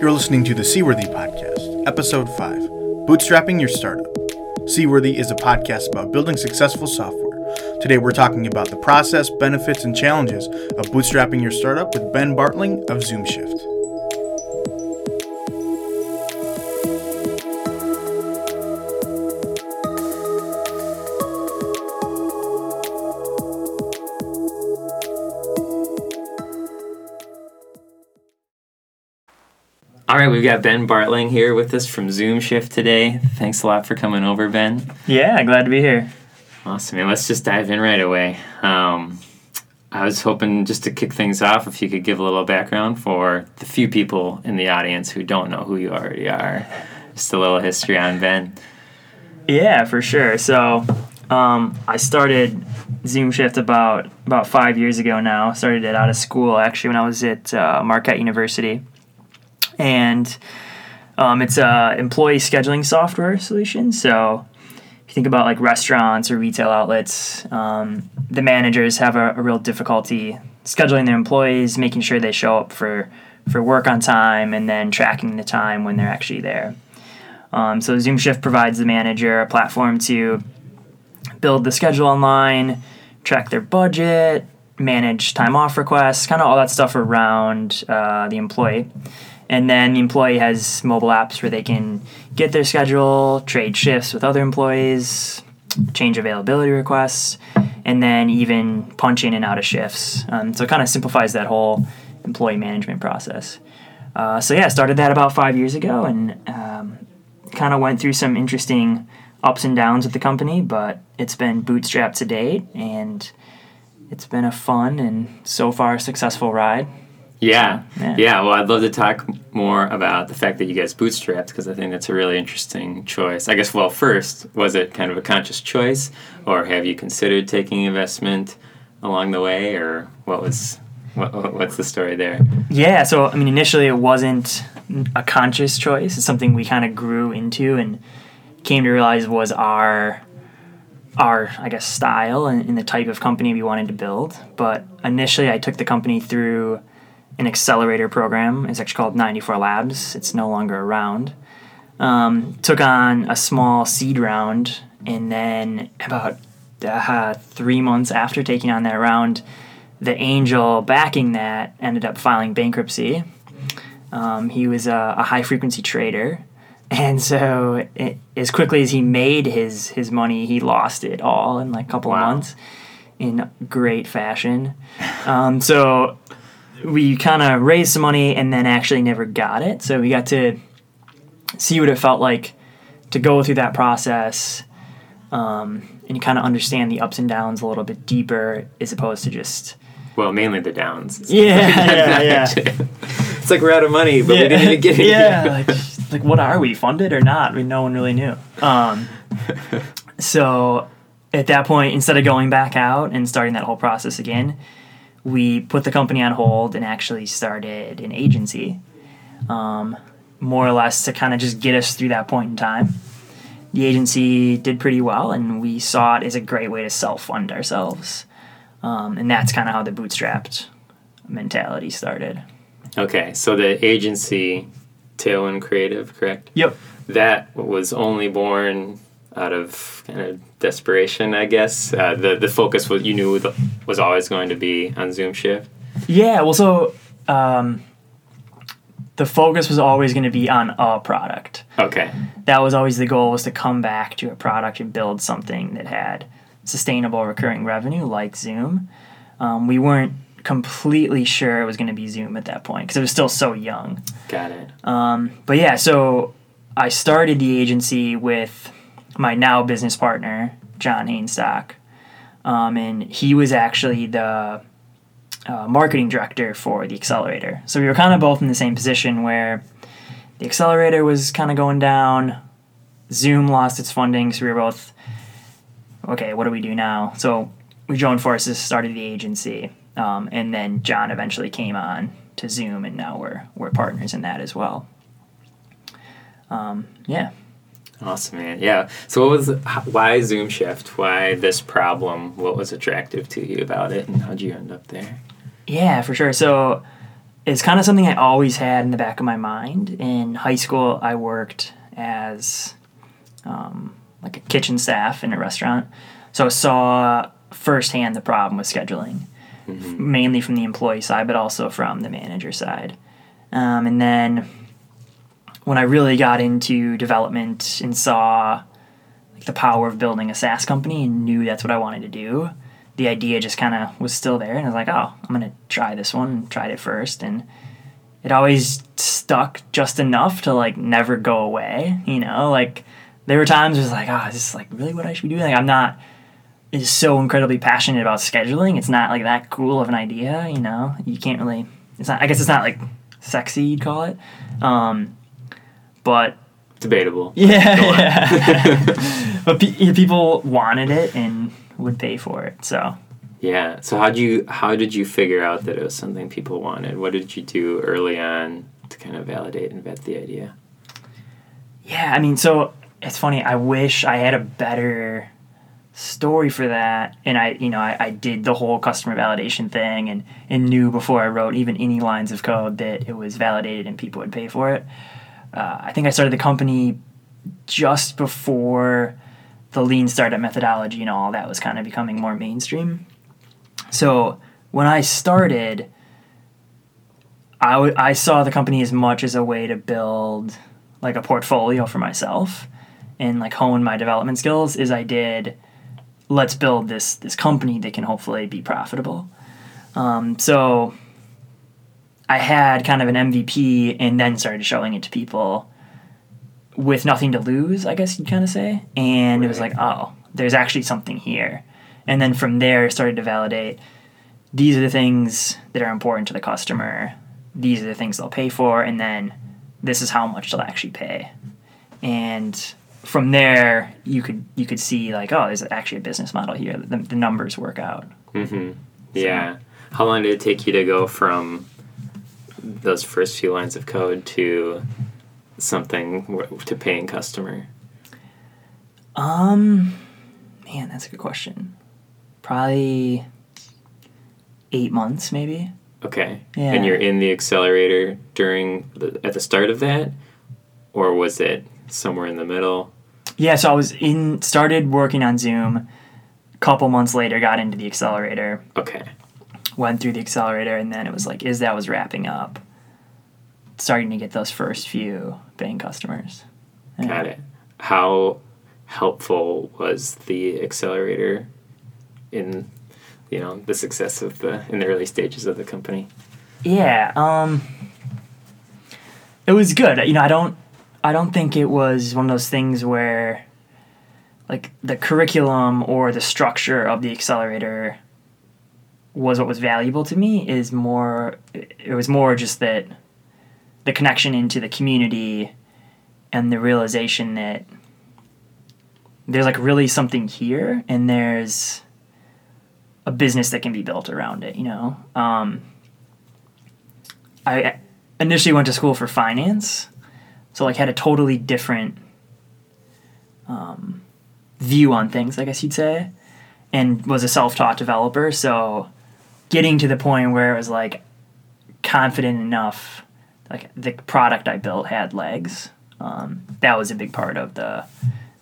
You're listening to the Seaworthy Podcast, Episode 5 Bootstrapping Your Startup. Seaworthy is a podcast about building successful software. Today we're talking about the process, benefits, and challenges of bootstrapping your startup with Ben Bartling of ZoomShift. Right, we've got Ben Bartling here with us from ZoomShift today. Thanks a lot for coming over, Ben. Yeah, glad to be here. Awesome, man. Let's just dive in right away. Um, I was hoping just to kick things off, if you could give a little background for the few people in the audience who don't know who you already are. Just a little history on Ben. Yeah, for sure. So, um, I started ZoomShift about about five years ago now. Started it out of school actually when I was at uh, Marquette University, and um, it's a employee scheduling software solution. So, if you think about like restaurants or retail outlets, um, the managers have a, a real difficulty scheduling their employees, making sure they show up for for work on time, and then tracking the time when they're actually there. Um, so ZoomShift provides the manager a platform to build the schedule online, track their budget, manage time off requests, kind of all that stuff around uh, the employee. And then the employee has mobile apps where they can get their schedule, trade shifts with other employees, change availability requests, and then even punch in and out of shifts. Um, so it kind of simplifies that whole employee management process. Uh, so yeah, started that about five years ago, and um, kind of went through some interesting ups and downs with the company, but it's been bootstrapped to date, and it's been a fun and so far successful ride. Yeah. Yeah. yeah, Well, I'd love to talk more about the fact that you guys bootstrapped because I think that's a really interesting choice. I guess, well, first, was it kind of a conscious choice, or have you considered taking investment along the way, or what was what, what's the story there? Yeah, so I mean, initially it wasn't a conscious choice. It's something we kind of grew into and came to realize was our our I guess style and, and the type of company we wanted to build. But initially, I took the company through an accelerator program. It's actually called 94 Labs. It's no longer around. Um, took on a small seed round, and then about uh, three months after taking on that round, the angel backing that ended up filing bankruptcy. Um, he was a, a high frequency trader, and so it, as quickly as he made his his money, he lost it all in like a couple Wow. of months in great fashion. Um, so we kind of raised some money and then actually never got it. So we got to see what it felt like to go through that process um, and kind of understand the ups and downs a little bit deeper as opposed to just Well, mainly the downs. yeah yeah yeah it's like we're out of money, but we didn't even get it. yeah like, like what are we funded or not I mean, no one really knew um, so at that point instead of going back out and starting that whole process again we put the company on hold and actually started an agency um, more or less to kind of just get us through that point in time. The agency did pretty well and we saw it as a great way to self-fund ourselves. Um, and that's kind of how the bootstrapped mentality started. Okay, so the agency, Tailwind Creative, correct? yep. That was only born out of kind of desperation, I guess. Uh, the the focus was you knew the, was always going to be on Zoom Shift. Yeah, well, so um, the focus was always going to be on a product. Okay, That was always the goal: was to come back to a product and build something that had sustainable recurring revenue, like Zoom. Um, we weren't completely sure it was going to be Zoom at that point because it was still so young. got it. Um, but yeah, so I started the agency with my now business partner, Jon Hainstock. Um, and he was actually the uh, marketing director for the accelerator. So we were kind of both in the same position where the accelerator was kind of going down, Zoom lost its funding, so we were both, okay, what do we do now? So we joined forces, started the agency, um, and then Jon eventually came on to Zoom, and now we're we're partners in that as well. Um, yeah. Awesome, man. Yeah. So, what was why Zoom Shift? Why this problem? What was attractive to you about it, and how'd you end up there? Yeah, for sure. So it's kind of something I always had in the back of my mind. In high school, I worked as um, like a kitchen staff in a restaurant, so I saw firsthand the problem with scheduling, Mm-hmm. mainly from the employee side, but also from the manager side. Um, and then when I really got into development and saw like the power of building a SaaS company and knew that's what I wanted to do, the idea just kind of was still there, and I was like, oh, I'm gonna try this one. Tried it first, and it always stuck just enough to like never go away. You know, like there were times it was like, oh, is this like really what I should be doing? Like I'm not is so incredibly passionate about scheduling. It's not like that cool of an idea. You know, you can't really. It's not. I guess it's not like sexy. You'd call it. Um, but Debatable. yeah, yeah. but pe- people wanted it and would pay for it. So Yeah. So how did you how did you figure out that it was something people wanted? What did you do early on to kind of validate and vet the idea? yeah, I mean, so it's funny. I wish I had a better story for that, and I, you know, I, I did the whole customer validation thing, and and knew before I wrote even any lines of code that it was validated and people would pay for it. Uh, I think I started the company just before the lean startup methodology and all that was kind of becoming more mainstream. So when I started, I, w- I saw the company as much as a way to build like a portfolio for myself and like hone my development skills as I did let's build this this company that can hopefully be profitable. Um, so I had kind of an MVP and then started showing it to people with nothing to lose, I guess you'd kind of say. And it was like, oh, there's actually something here. And then from there, started to validate these are the things that are important to the customer. These are the things they'll pay for. And then this is how much they'll actually pay. And from there, you could you could see like, oh, there's actually a business model here. The, the numbers work out. Mm-hmm. Yeah. How long did it take you to go from those first few lines of code to something to paying customer? Um, man, that's a good question. Probably eight months, maybe. Okay. Yeah. And you're in the accelerator during the, at the start of that, or was it somewhere in the middle? Yeah, so I was in, started working on Zoom. A couple months later, got into the accelerator, Okay. went through the accelerator, and then it was like, is that was wrapping up, starting to get those first few paying customers. Yeah. Got it. How helpful was the accelerator in you know the success of the in the early stages of the company? Yeah, um it was good. You know, I don't I don't think it was one of those things where like the curriculum or the structure of the accelerator was what was valuable to me is more it was more just that the connection into the community and the realization that there's like really something here and there's a business that can be built around it you know um, I initially went to school for finance, so like had a totally different um, view on things, I guess you'd say, and was a self-taught developer. So getting to the point where it was like confident enough, like the product I built had legs. Um, that was a big part of the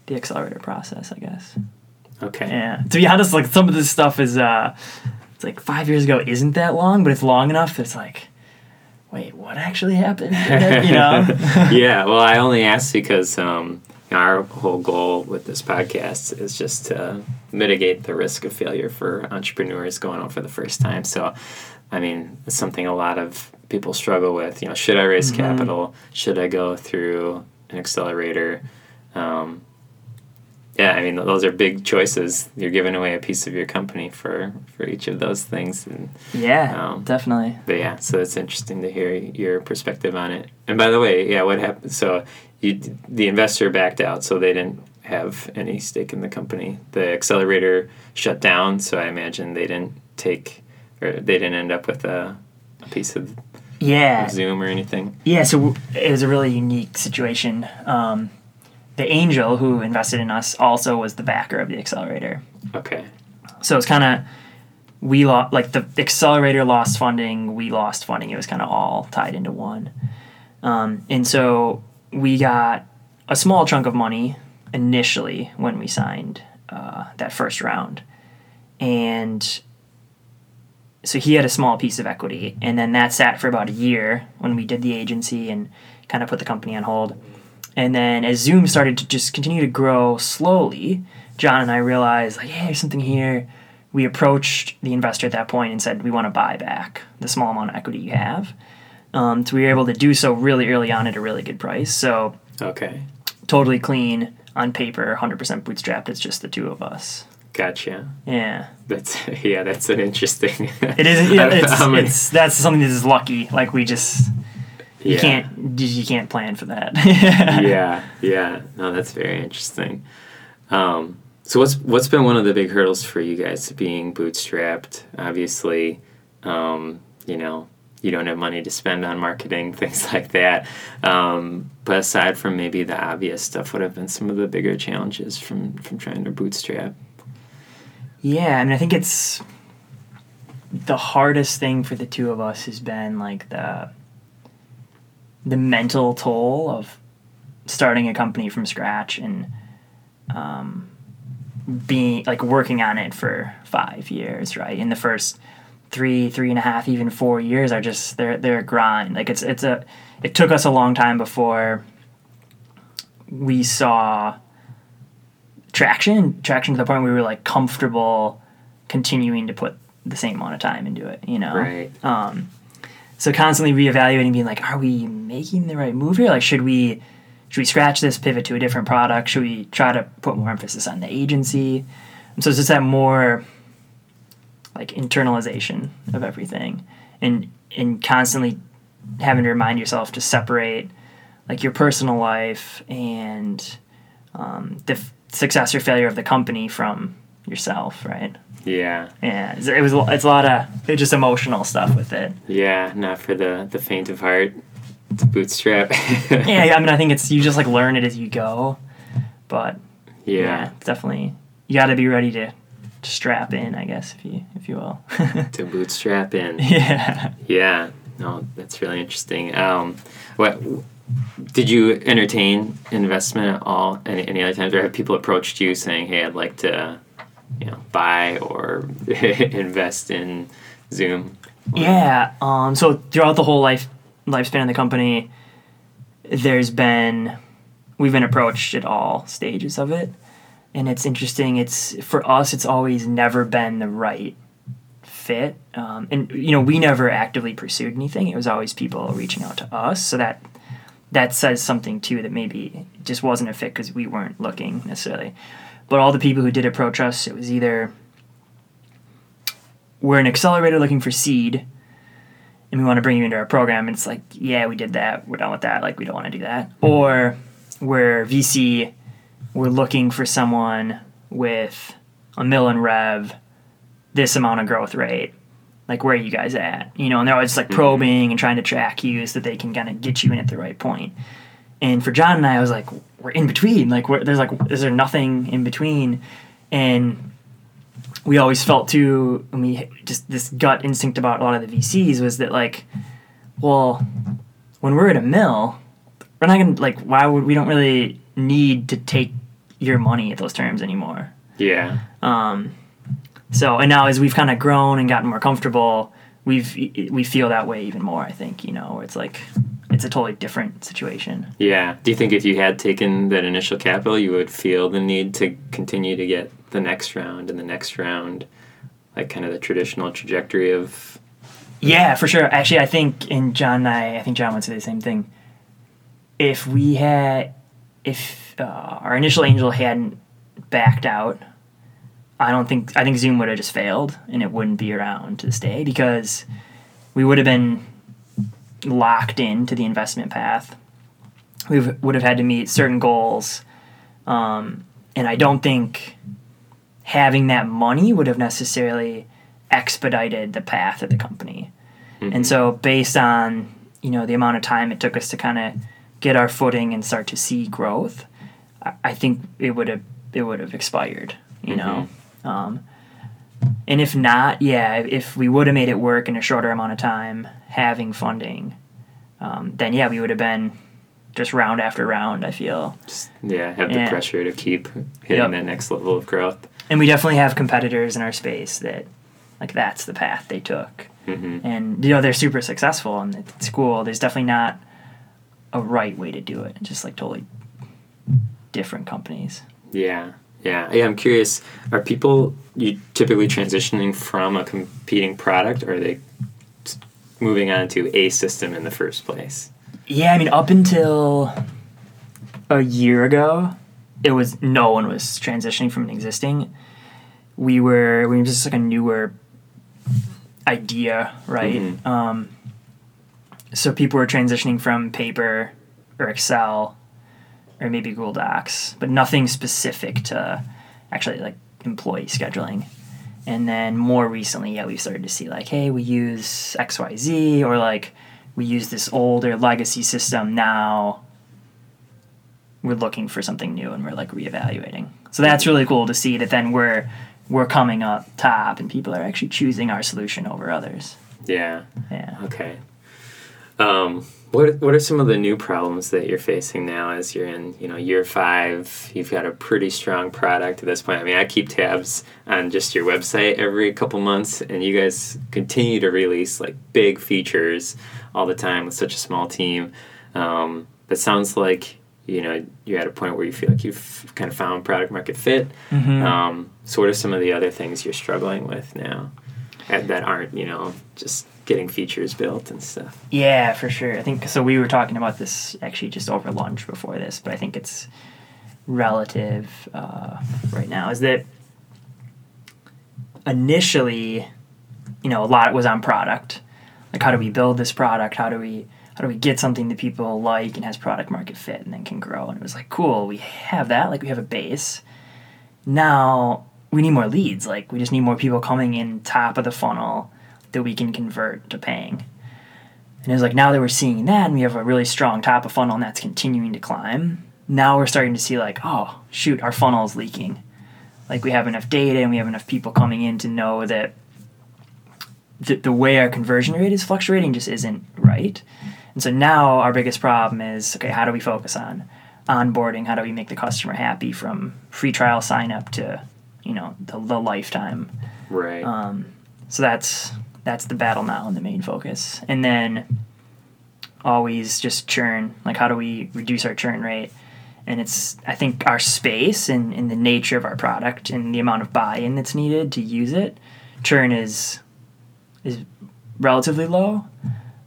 the accelerator process, I guess. Okay. Yeah. To be honest, like some of this stuff is uh it's like five years ago isn't that long, but it's long enough that it's like, wait, what actually happened? you know? yeah, well, I only asked because um, our whole goal with this podcast is just to mitigate the risk of failure for entrepreneurs going out for the first time. So, I mean, it's something a lot of people struggle with. You know, should I raise Mhm. capital? Should I go through an accelerator? Um, yeah, I mean, those are big choices. You're giving away a piece of your company for for each of those things, and yeah, Um, definitely. but yeah, so it's interesting to hear your perspective on it. And by the way, yeah, what happened? So you, the investor backed out, so they didn't have any stake in the company. The accelerator shut down, so I imagine they didn't take, or they didn't end up with a, a piece of Yeah. Zoom or anything. Yeah, so it was a really unique situation. Um, the angel who invested in us also was the backer of the accelerator. Okay. So it's kind of we lost like the accelerator lost funding, we lost funding. It was kind of all tied into one, um, and so we got a small chunk of money initially when we signed uh, that first round, and so he had a small piece of equity, and then that sat for about a year when we did the agency and kind of put the company on hold. And then as Zoom started to just continue to grow slowly, Jon and I realized like, hey, there's something here. We approached the investor at that point and said we want to buy back the small amount of equity you have. Um, so we were able to do so really early on at a really good price. So Okay. totally clean on paper, 100% bootstrapped. It's just the two of us. Gotcha. Yeah. That's yeah. That's an interesting. It is. It's, many- it's that's something that is lucky. Like we just you yeah. can't you can't plan for that. yeah, yeah. No, that's very interesting. Um, so what's what's been one of the big hurdles for you guys being bootstrapped? Obviously, um, you know, you don't have money to spend on marketing, things like that. Um, but aside from maybe the obvious stuff, what have been some of the bigger challenges from from trying to bootstrap? Yeah, I mean, I think it's the hardest thing for the two of us has been like the the mental toll of starting a company from scratch and um, being like working on it for five years, right? In the first three, three and a half, even four years are just they're they're a grind. Like it's it's a it took us a long time before we saw traction traction to the point where we were like comfortable continuing to put the same amount of time into it you know? Right. um so constantly reevaluating being like are we making the right move here? Like should we should we scratch this pivot to a different product? Should we try to put more emphasis on the agency? And so it's just that more like internalization of everything and and constantly having to remind yourself to separate like your personal life and um, the f- success or failure of the company from yourself, right? Yeah, Yeah, it's- it was a- it's a lot of it's just emotional stuff with it. yeah. Not for the the faint of heart. To bootstrap. Yeah, I mean, I think it's you just like learn it as you go, but yeah, yeah. definitely you got to be ready to, to strap in, I guess, if you if you will. To bootstrap in. yeah. Yeah, no, that's really interesting. Um, what did you entertain investment at all? Any, any other times, or have people approached you saying, "Hey, I'd like to, you know, buy or invest in Zoom"? Yeah. Um, so throughout the whole life lifespan of the company, there's been we've been approached at all stages of it, and it's interesting. It's for us, it's always never been the right fit, um, and you know we never actively pursued anything. It was always people reaching out to us, so that that says something too that maybe just wasn't a fit because we weren't looking necessarily. But all the people who did approach us, it was either we're an accelerator looking for seed and we want to bring you into our program and it's like yeah we did that we're done with that like we don't want to do that hmm. or we're vc we're looking for someone with a mill and rev this amount of growth rate like where are you guys at? You know and they're always like probing and trying to track you so that they can kind of get you in at the right point. and for jon and i i was like we're in between. Like we're, there's like is there nothing in between? And we always felt too and we just this gut instinct about a lot of the VCs was that like well when we're at a mill we're not gonna like why would we don't really need to take your money at those terms anymore. Yeah, um so and now as we've kind of grown and gotten more comfortable we've we feel that way even more I think you know where it's like it's a totally different situation yeah. Do you think if you had taken that initial capital, you would feel the need to continue to get the next round and the next round, like kind of the traditional trajectory of? Yeah, for sure. Actually, I think, in Jon and I, I think Jon would say the same thing. If we had, if uh, our initial angel hadn't backed out, I don't think, I think Zoom would have just failed and it wouldn't be around to this day because we would have been locked into the investment path. We would have had to meet certain goals. Um, and I don't think having that money would have necessarily expedited the path of the company. And so based on, you know, the amount of time it took us to kind of get our footing and start to see growth, I, I think it would have it would have expired, you know. Um, And if not, yeah, if we would have made it work in a shorter amount of time, having funding, um, then yeah, we would have been just round after round. I feel, Just, yeah, have the Yeah. pressure to keep hitting Yep. that next level of growth. and we definitely have competitors in our space that, like, that's the path they took, hmm and you know they're super successful and it's cool. There's definitely not a right way to do it. Just like totally different companies. Yeah, yeah, yeah. I'm curious. Are people you typically transitioning from a competing product, or are they moving on to a system in the first place? Yeah, I mean, up until a year ago, it was no one was transitioning from an existing. We were we were just like a newer idea, right? Mhm. Um, so people were transitioning from paper or Excel or maybe Google Docs, but nothing specific to actually like employee scheduling. And then more recently, yeah, we've started to see like, hey, we use XYZ or like we use this older legacy system now. We're looking for something new and we're like reevaluating. So that's really cool to see that then we're we're coming up top and people are actually choosing our solution over others. Yeah. Yeah. Okay. Um, what What are some of the new problems that you're facing now as you're in you know year five? You've got a pretty strong product at this point. I mean, I keep tabs on just your website every couple months, and you guys continue to release like big features all the time with such a small team. Um, but sounds like you know you're at a point where you feel like you've kind of found product market fit. Mhm. Um, so what are some of the other things you're struggling with now that that aren't you know just getting features built and stuff? Yeah, for sure. I think so. We were talking about this actually just over lunch before this, but I think it's relative uh, right now. Is that initially, you know, a lot was on product. Like, how do we build this product? How do we how do we get something that people like and has product market fit and then can grow? And it was like, cool, we have that. Like, we have a base. Now we need more leads. Like, we just need more people coming in top of the funnel that we can convert to paying. And it was like now that we're seeing that and we have a really strong top of funnel and that's continuing to climb, now we're starting to see like, oh, shoot, our funnel is leaking. Like we have enough data and we have enough people coming in to know that the, the way our conversion rate is fluctuating just isn't right. And so now our biggest problem is okay, how do we focus on onboarding? How do we make the customer happy from free trial sign up to, you know, the, the lifetime? Right. Um, so that's that's the battle now and the main focus. And then always just churn. Like how do we reduce our churn rate? And it's I think our space and, and the nature of our product and the amount of buy-in that's needed to use it, churn is is relatively low.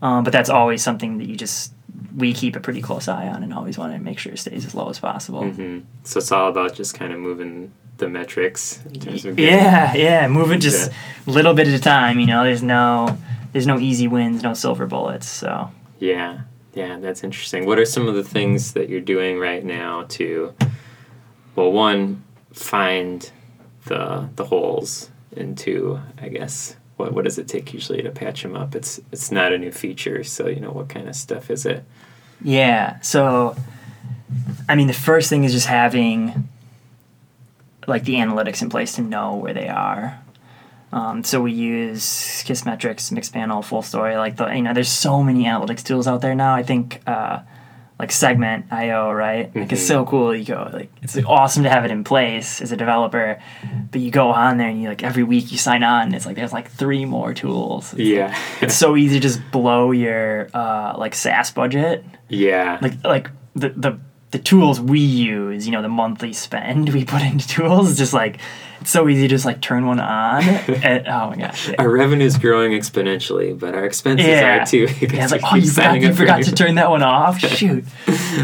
Um, but that's always something that you just we keep a pretty close eye on and always want to make sure it stays as low as possible. Mm-hmm. So it's all about just kind of moving the metrics in terms of getting- Yeah, yeah, moving just a little bit at a time. You know, there's no there's no easy wins, no silver bullets. So Yeah, yeah, that's interesting. What are some of the things that you're doing right now to, well, one, find the the holes, and two, I guess, what what does it take usually to patch them up? It's it's not a new feature, so you know what kind of stuff is it? yeah, so I mean, the first thing is just having like the analytics in place to know where they are. Um, so we use Kissmetrics, Mixpanel, Full Story. Like the you know, there's so many analytics tools out there now. I think uh, like Segment IO, right? Like it's so cool. You go like it's awesome to have it in place as a developer, but you go on there and you like every week you sign on. And it's like there's like three more tools. It's, Yeah, it's so easy to just blow your uh, like SaaS budget. yeah, Like like the the the tools we use, you know, the monthly spend we put into tools is just like it's so easy to just like turn one on. and, oh my gosh. our revenue is growing exponentially, but our expenses Yeah. are too. Yeah, it's like, oh, you forgot, you forgot to turn that one off. Shoot.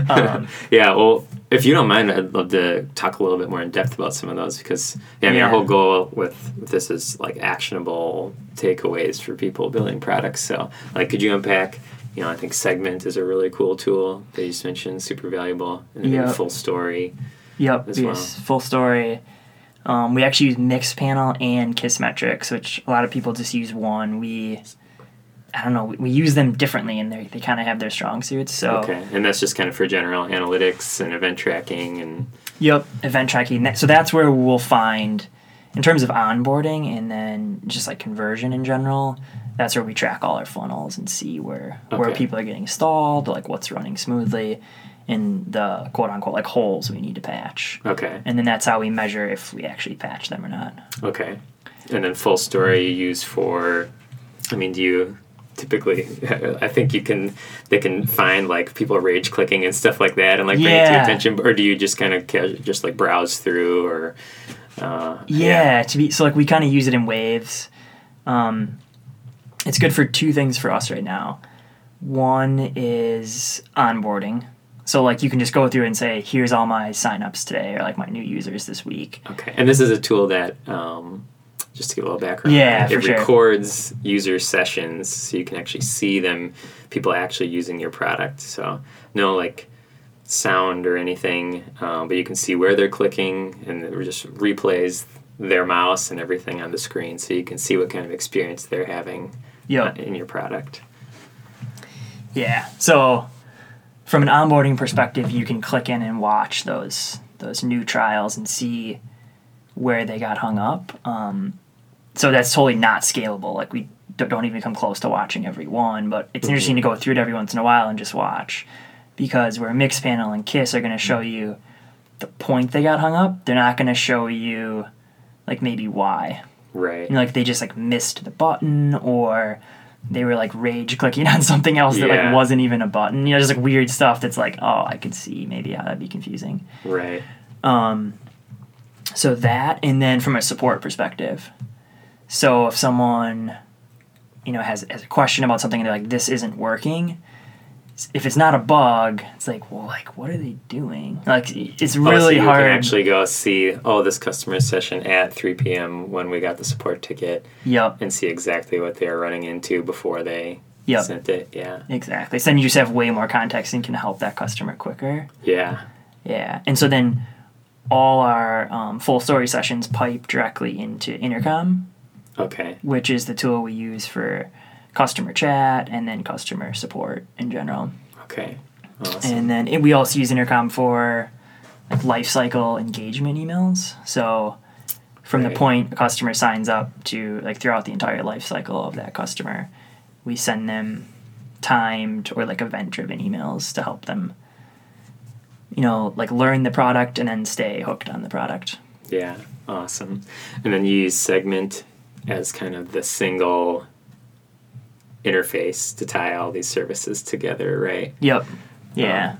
Um, yeah, well, if you don't mind, I'd love to talk a little bit more in depth about some of those because yeah, I mean, our whole goal with this is like actionable takeaways for people building products. So, like, could you unpack? You know, I think Segment is a really cool tool that you just mentioned, super valuable, and then Yeah. Full Story. Yep, as yes, full story. Um, we actually use Mixpanel and Kissmetrics, which a lot of people just use one. We, I don't know, we, we use them differently, and they they kind of have their strong suits. So Okay, and that's just kind of for general analytics and event tracking and Yep, event tracking. So that's where we'll find in terms of onboarding and then just like conversion in general, that's where we track all our funnels and see where where people are getting stalled, like what's running smoothly, and the quote unquote like holes we need to patch. Okay. And then that's how we measure if we actually patch them or not. Okay. And then full story you use for, I mean, do you typically, I think you can, they can find like people rage clicking and stuff like that and like bring it to your Yeah. attention, or do you just kind of just like browse through or, uh, Yeah, to be so like we kind of use it in waves. Um, it's good for two things for us right now. One is onboarding. So like you can just go through and say, here's all my signups today or like my new users this week. Okay. And this is a tool that, um, just to give a little background, Yeah, it sure. records user sessions so you can actually see them, people actually using your product. So no like sound or anything, um, but you can see where they're clicking and it just replays their mouse and everything on the screen so you can see what kind of experience they're having Yep. in your product. Yeah. So from an onboarding perspective, you can click in and watch those those new trials and see where they got hung up. Um, so that's totally not scalable. Like we don't don't even come close to watching every one, but it's interesting to go through it every once in a while and just watch because where Mixpanel and Kiss are going to show you the point they got hung up, they're not going to show you like maybe why Right. you know, like they just like missed the button or they were like rage clicking on something else that Yeah. like wasn't even a button. You know, just like weird stuff that's like, oh, I could see maybe how that'd be confusing. Right. Um, so that, and then from a support perspective, so if someone, you know, has, has a question about something and they're like, this isn't working. If it's not a bug, it's like, well, like, what are they doing? Like, it's Oh, so really you hard. can actually go see, oh, this customer session at 3 p.m. when we got the support ticket yep, and see exactly what they are running into before they yep, sent it. Yeah. exactly. So then you just have way more context and can help that customer quicker. Yeah. Yeah, and so then all our um, full story sessions pipe directly into Intercom, Okay. which is the tool we use for customer chat and then customer support in general. Okay. Awesome. And then it, we also use Intercom for like life cycle engagement emails. So from Right. the point a customer signs up to like throughout the entire life cycle of that customer, we send them timed or like event driven emails to help them you know like learn the product and then stay hooked on the product. yeah. Awesome. And then you use Segment as kind of the single interface to tie all these services together, right? Yep. Yeah.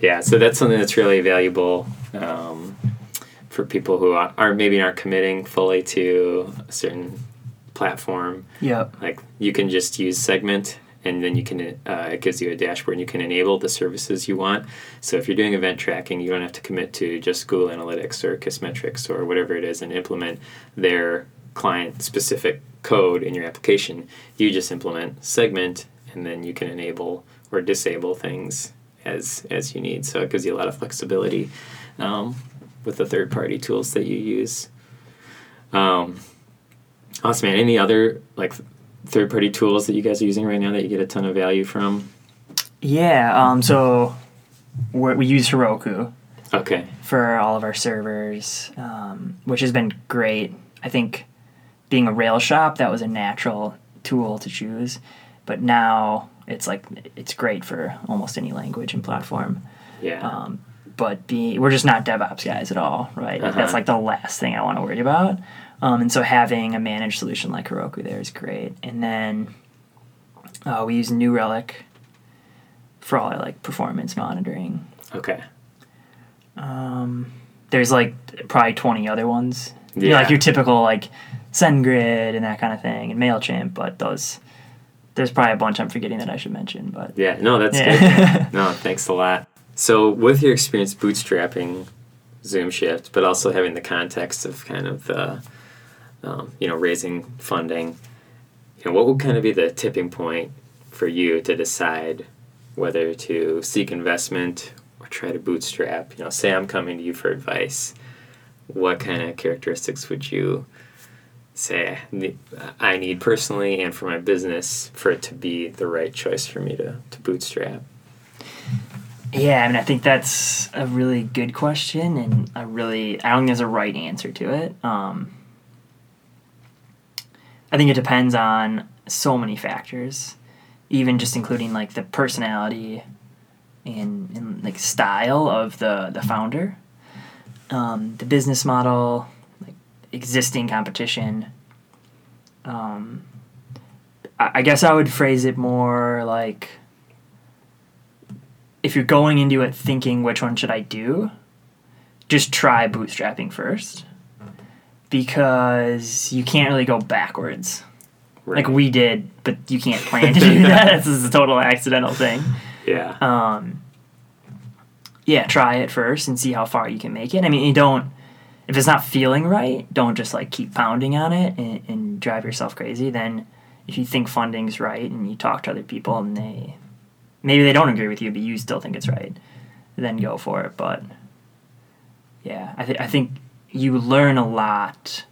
Yeah, so that's something that's really valuable um, for people who are, are maybe aren't committing fully to a certain platform. Yep. Like you can just use Segment, and then you can uh, it gives you a dashboard, and you can enable the services you want. So if you're doing event tracking, you don't have to commit to just Google Analytics or Kissmetrics or whatever it is, and implement their client specific code in your application. You just implement Segment, and then you can enable or disable things as as you need. So it gives you a lot of flexibility um, with the third party tools that you use. Um, awesome, man. Any other like third party tools that you guys are using right now that you get a ton of value from? Yeah. Um. So we're, use Heroku Okay. for all of our servers, um, which has been great. I think being a rail shop, that was a natural tool to choose, but now it's like it's great for almost any language and platform. Yeah. Um, but be, we're just not DevOps guys at all, right? Uh-huh. That's like the last thing I want to worry about. Um, and so having a managed solution like Heroku there is great. And then uh, we use New Relic for all our like performance monitoring. okay. Um, there's like probably 20 other ones. You know, Yeah. like your typical like SendGrid and that kind of thing, and MailChimp, but those, there's probably a bunch I'm forgetting that I should mention, but Yeah. No, that's Yeah. good. No, thanks a lot. So, with your experience bootstrapping Zoom Shift, but also having the context of kind of the, um, you know, raising funding, you know, what would kind of be the tipping point for you to decide whether to seek investment or try to bootstrap? You know, say I'm coming to you for advice. What kind of characteristics would you say I need personally and for my business for it to be the right choice for me to, to bootstrap? Yeah, I mean, I think that's a really good question, and a really, I don't think there's a right answer to it. Um, I think it depends on so many factors, even just including like the personality and, and like style of the the founder, um, the business model, existing competition. Um, I, I guess I would phrase it more like if you're going into it thinking which one should I do, just try bootstrapping first because you can't really go backwards Right. like we did, but you can't plan to do that. This is a total accidental thing. yeah. Um, yeah, try it first and see how far you can make it. I mean, you don't if it's not feeling right, don't just like keep pounding on it and, and drive yourself crazy. Then, if you think funding's right and you talk to other people and they maybe they don't agree with you, but you still think it's right, then go for it. But yeah, I th- I think you learn a lot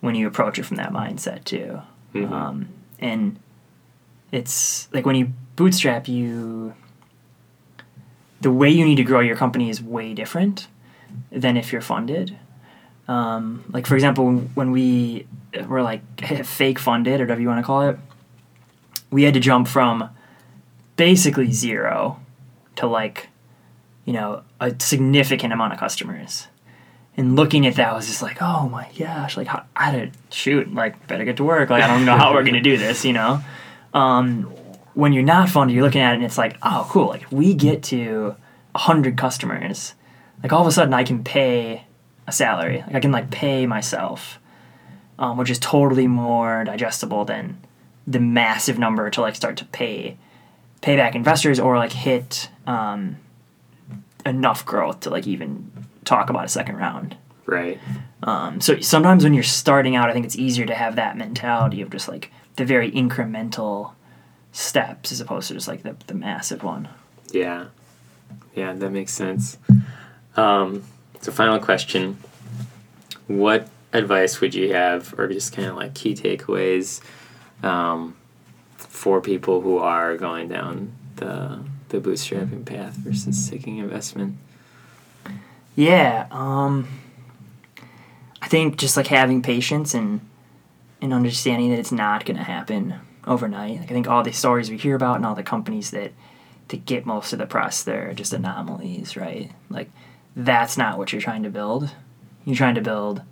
when you approach it from that mindset too. Mhm. Um, and it's like when you bootstrap, you the way you need to grow your company is way different than if you're funded. Um, like for example, when we were like fake funded or whatever you want to call it, we had to jump from basically zero to like you know a significant amount of customers. And looking at that I was just like, oh my gosh, like how, I had to shoot, like better get to work. Like I don't know how we're gonna do this, you know. Um, when you're not funded, you're looking at it and it's like, oh, cool. Like if we get to hundred customers, like all of a sudden I can pay a salary. Like I can like pay myself, um, which is totally more digestible than the massive number to like start to pay pay back investors or like hit um, enough growth to like even talk about a second round. Right. Um, so sometimes when you're starting out, I think it's easier to have that mentality of just like the very incremental steps as opposed to just like the, the massive one. Yeah. Yeah, that makes sense. Um, so, final question What advice would you have, or just kind of like key takeaways um, for people who are going down the, the bootstrapping path versus taking investment? Yeah, um, I think just like having patience and and understanding that it's not going to happen overnight. Like I think all the stories we hear about and all the companies that that get most of the press, they're just anomalies, right? Like that's not what you're trying to build. You're trying to build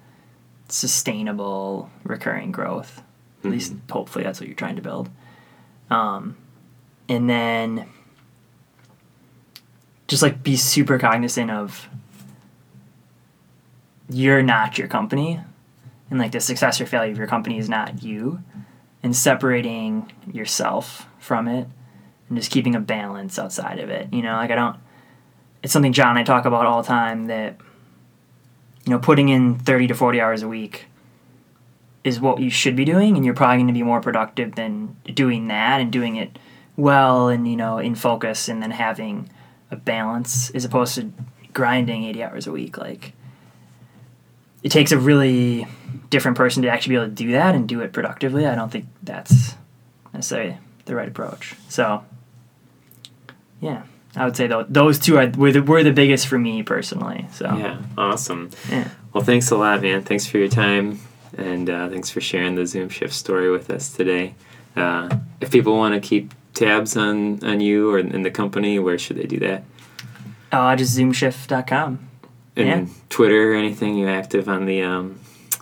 sustainable, recurring growth. At least, hopefully, that's what you're trying to build. Um, and then just like be super cognizant of you're not your company and like the success or failure of your company is not you and separating yourself from it and just keeping a balance outside of it you know like i don't it's something jon and i talk about all the time that you know putting in 30 to 40 hours a week is what you should be doing and you're probably going to be more productive than doing that and doing it well and you know in focus and then having a balance as opposed to grinding 80 hours a week. Like it takes a really different person to actually be able to do that and do it productively. I don't think that's necessarily the right approach. So yeah i would say though those two are were the, were the biggest for me personally so Yeah, awesome. yeah. Well, thanks a lot, man. Thanks for your time, and uh, thanks for sharing the Zoom Shift story with us today. Uh, if people want to keep tabs on, on you or in the company, where should they do that? uh, just zoomshift.com And Yeah. Twitter or anything? You active on the um,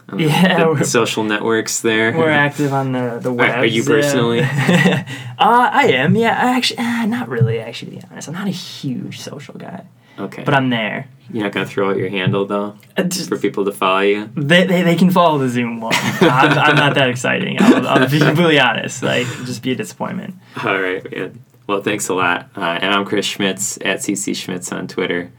the- Yeah, the, social networks there? We're active on the the web. are you personally? uh, I am. Yeah, I actually, uh, not really. Actually, to be honest, I'm not a huge social guy, okay, but I'm there. you're not gonna throw out your handle though Uh, just- for people to follow you. they, they, they can follow the Zoom one. I'm, I'm not that exciting. I'll, I'll be completely honest. Like, just be a disappointment. All right, man. Well, thanks a lot. Uh, and I'm Chris Schmitz at CC Schmitz on Twitter.